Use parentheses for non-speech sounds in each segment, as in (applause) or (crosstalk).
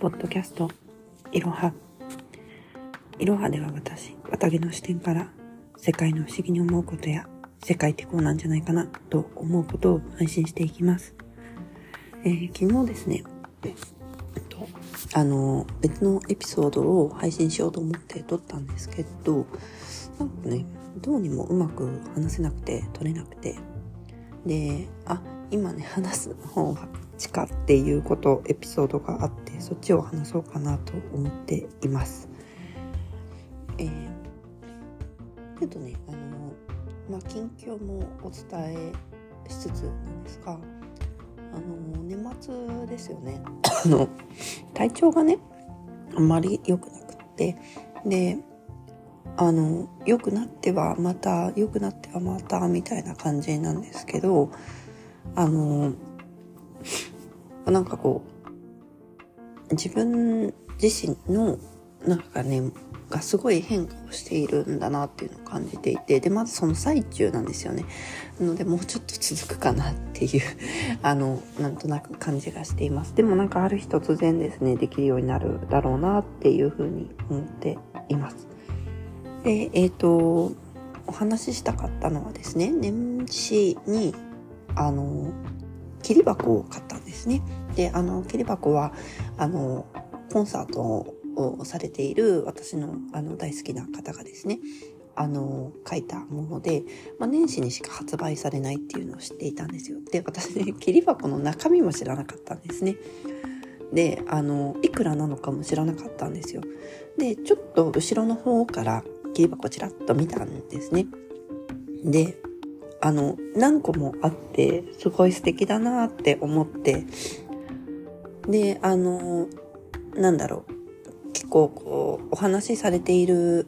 ポッドキャスト、いろは。いろはでは私、綿毛の視点から世界の不思議に思うことや世界ってこうなんじゃないかなと思うことを配信していきます。えー、昨日ですね、えっと、あの、別のエピソードを配信しようと思って撮ったんですけど、なんかね、どうにもうまく話せなくて、撮れなくて、で、あ、今ね、話す方が地下っていうこと、エピソードがあって、そっちを話そうかなと思っています。えー、ちょっとね、あの、まあ、近況もお伝えしつつなんですが、あの、年末ですよね。(coughs) あの、体調がね、あんまり良くなくって、で、あの、良くなってはまた、良くなってはまた、みたいな感じなんですけど、あの、なんかこう、自分自身の、なんかね、がすごい変化をしているんだなっていうのを感じていて、で、まずその最中なんですよね。なので、もうちょっと続くかなっていう (laughs) あの、なんとなく感じがしています。でもなんかある日突然ですね、できるようになるだろうなっていうふうに思っています。で、えっ、ー、と、お話ししたかったのはですね、年始に、あの、切り箱を買ったんですね。で、あの、切り箱は、あの、コンサートをされている私のあの大好きな方がですね、あの、書いたもので、まあ、年始にしか発売されないっていうのを知っていたんですよ。で、私ね、(laughs) 切り箱の中身も知らなかったんですね。で、あの、いくらなのかも知らなかったんですよ。で、ちょっと後ろの方から切り箱ちらっと見たんですね。で、あの、何個もあって、すごい素敵だなって思って、で、あの、なんだろう、結構こう、お話しされている、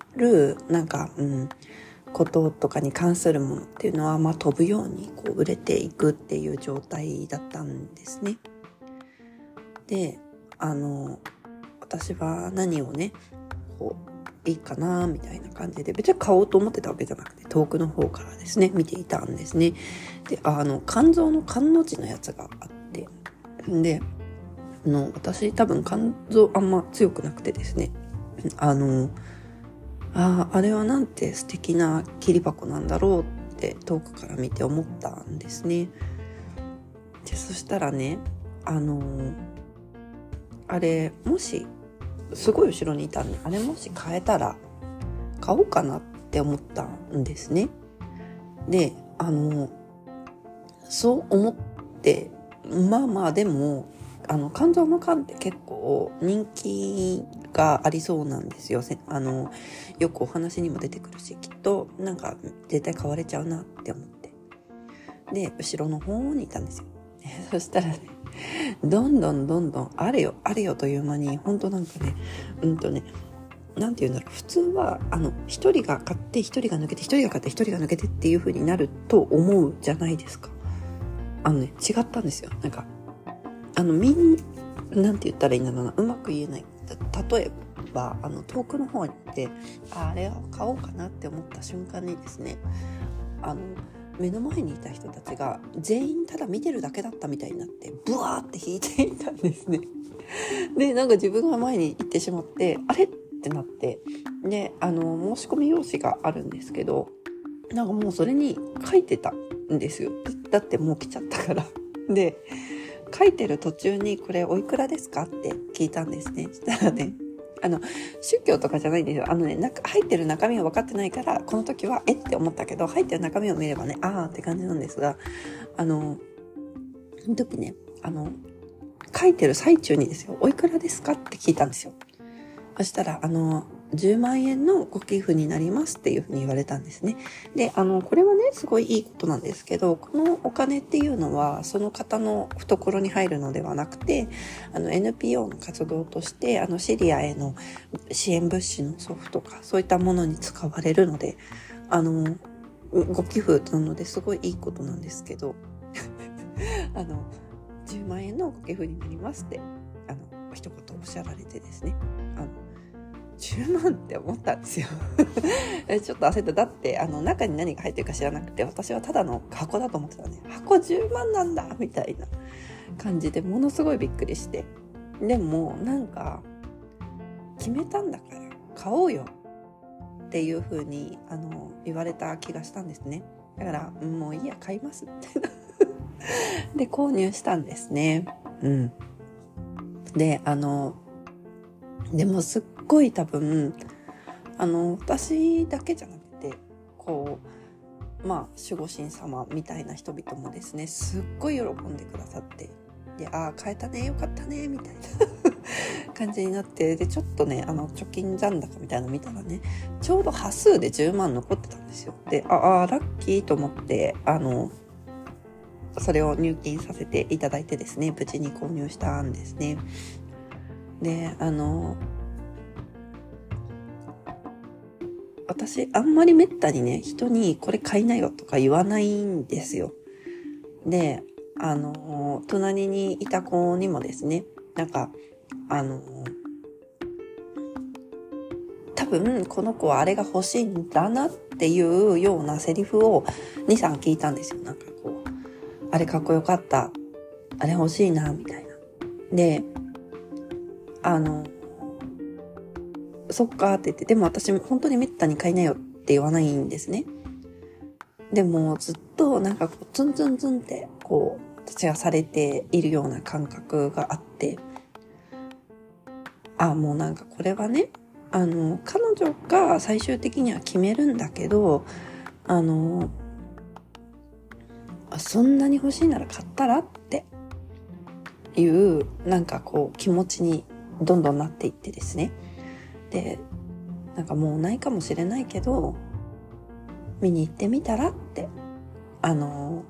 なんか、うん、こととかに関するものっていうのは、まあ、飛ぶようにこう売れていくっていう状態だったんですね。で、あの、私は何をね、こう、いいかなみたいな感じで別に買おうと思ってたわけじゃなくて遠くの方からですね見ていたんですねであの肝臓の肝の字のやつがあってでの私多分肝臓あんま強くなくてですねあのあああれはなんて素敵な切り箱なんだろうって遠くから見て思ったんですねでそしたらねあのあれもしすごい後ろにいたんであれもし買えたら買おうかなって思ったんですね。であのそう思ってまあまあでもあの肝臓の缶って結構人気がありそうなんですよ。あのよくお話にも出てくるしきっとなんか絶対買われちゃうなって思って。で後ろの方にいたんですよ。(laughs) そしたらねどんどんどんどんあれよあれよという間に本当なんかねうんとねなんて言うんだろう普通はあの一人が買って一人が抜けて一人が買って一人が抜けてっていう風になると思うじゃないですかあのね違ったんですよなんかあのみんなんて言ったらいいんだろうなうまく言えない例えばあの遠くの方に行ってあれを買おうかなって思った瞬間にですねあの目の前にいた人たちが全員ただ見てるだけだったみたいになってブワーって引いていたんですね。(laughs) でなんか自分が前に行ってしまってあれってなってであの申し込み用紙があるんですけどなんかもうそれに書いてたんですよ。だってもう来ちゃったから。で書いてる途中にこれおいくらですかって聞いたんですね。(laughs) したらねあの、宗教とかじゃないんですよ。あのね、中、入ってる中身は分かってないから、この時は、えって思ったけど、入ってる中身を見ればね、あーって感じなんですが、あの、その時ね、あの、書いてる最中にですよ、おいくらですかって聞いたんですよ。そしたら、あの、10万円のご寄付になりますっていうふうに言われたんですね。で、あの、これはね、すごいいいことなんですけど、このお金っていうのは、その方の懐に入るのではなくて、あの、NPO の活動として、あの、シリアへの支援物資の送付とか、そういったものに使われるので、あの、ご寄付なのですごいいいことなんですけど、(laughs) あの、10万円のご寄付になりますって、あの、一言おっしゃられてですね、あの、10万って思ったんですよ (laughs) ちょっと焦った。だって、あの、中に何が入ってるか知らなくて、私はただの箱だと思ってたね。箱10万なんだみたいな感じでものすごいびっくりして。でもなんか決めたんだから買おうよっていう風にあの言われた気がしたんですねだからもういいや買いますみたいなで購入したんですねうんであのでもすっごい多分。あの私だけじゃなくてこうまあ守護神様みたいな人々もですねすっごい喜んでくださってでああ変えたねよかったねみたいな (laughs) 感じになってでちょっとねあの貯金残高みたいなの見たらねちょうど端数で10万残ってたんですよ。でああラッキーと思ってあのそれを入金させていただいてですね無事に購入したんですね。であの私あんまりめったにね人にこれ買いなよとか言わないんですよ。であの隣にいた子にもですねなんかあの多分この子はあれが欲しいんだなっていうようなセリフを23聞いたんですよ。なんかこうあれかっこよかった。あれ欲しいなみたいな。であのそっかって言ってでも私本当にめったに買いなよって言わないんですね。でもずっとなんかこうツンツンツンってこう私がされているような感覚があって。あもうなんかこれはねあの彼女が最終的には決めるんだけどあのそんなに欲しいなら買ったらっていうなんかこう気持ちにどんどんなっていってですね。でなんかもうないかもしれないけど見に行ってみたらってあの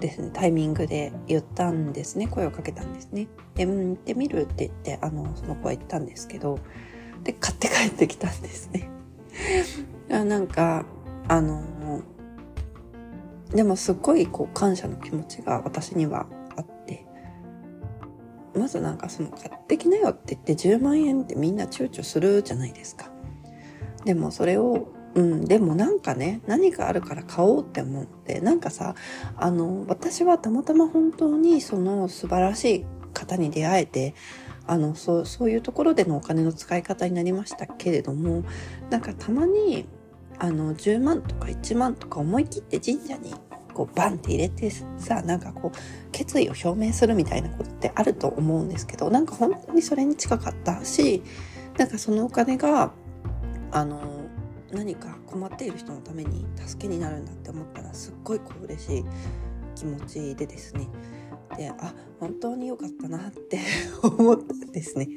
ですね、タイミングで言ったんですね。声をかけたんですね。で、行ってみるって言って、あの、その子は言ったんですけど、で、買って帰ってきたんですね。(laughs) なんか、あの、でもすっごいこう感謝の気持ちが私には、まずなんかその買ってきなよって言って10万円ってみんな躊躇するじゃないですか。でもそれをうん、でもなんかね何かあるから買おうって思ってなんかさあの私はたまたま本当にその素晴らしい方に出会えてあのそうそういうところでのお金の使い方になりましたけれどもなんかたまにあの10万とか1万とか思い切って神社にこうバンって入れてさなんかこう決意を表明するみたいなことってあると思うんですけどなんか本当にそれに近かったしなんかそのお金があの何か困っている人のために助けになるんだって思ったらすっごいこう嬉しい気持ちでですね。であ本当に良かったなって (laughs) 思ったんですね。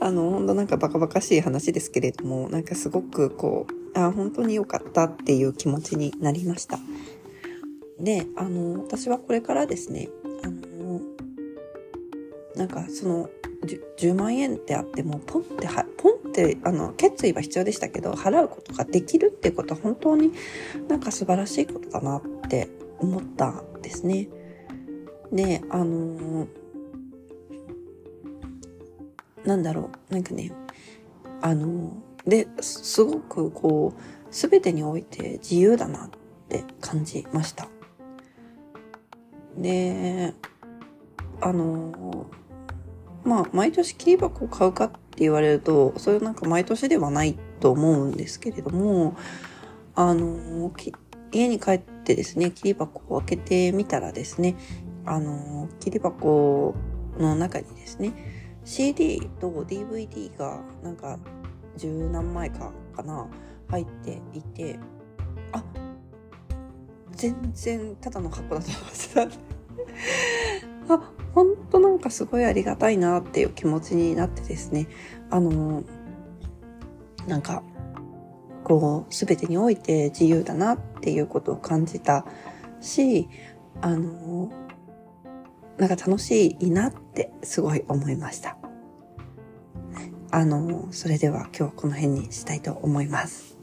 あの本当なんかバカバカしい話ですけれどもなんかすごくこうあ本当に良かったっていう気持ちになりました。であの私はこれからですねあのなんかその 10, 10万円ってあってもポンってはポンってあの決意は必要でしたけど払うことができるってことは本当になんか素晴らしいことだなって思ったんですね。であの、なんだろうなんかねあの、ですごくこう全てにおいて自由だなって感じました。であのまあ、毎年切り箱を買うかって言われると、それなんか毎年ではないと思うんですけれども、あの、家に帰ってですね、切り箱を開けてみたらですね、あの、切り箱の中にですね、CD と DVD がなんか十何枚かかな、入っていて、あ、全然ただの箱だと思ってたんであ、本当なんかすごいありがたいなっていう気持ちになってですね、あの、なんか、こう、すべてにおいて自由だなっていうことを感じたし、あの、なんか楽しいなってすごい思いました。あの、それでは今日はこの辺にしたいと思います。